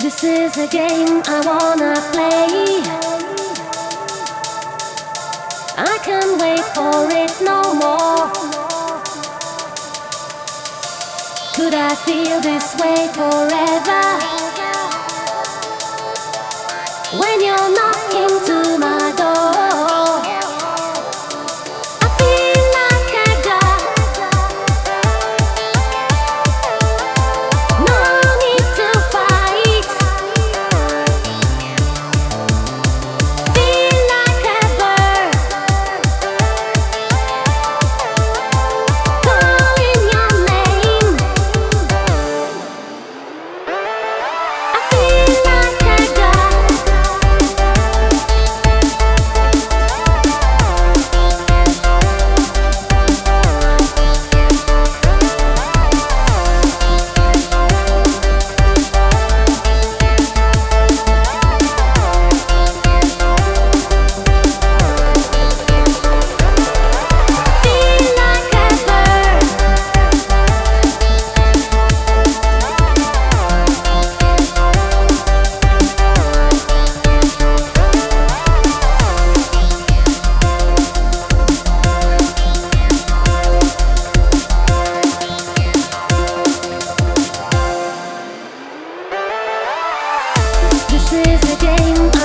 This is a game I wanna play. I can't wait for it no more. Could I feel this way forever? When you're knocking is a game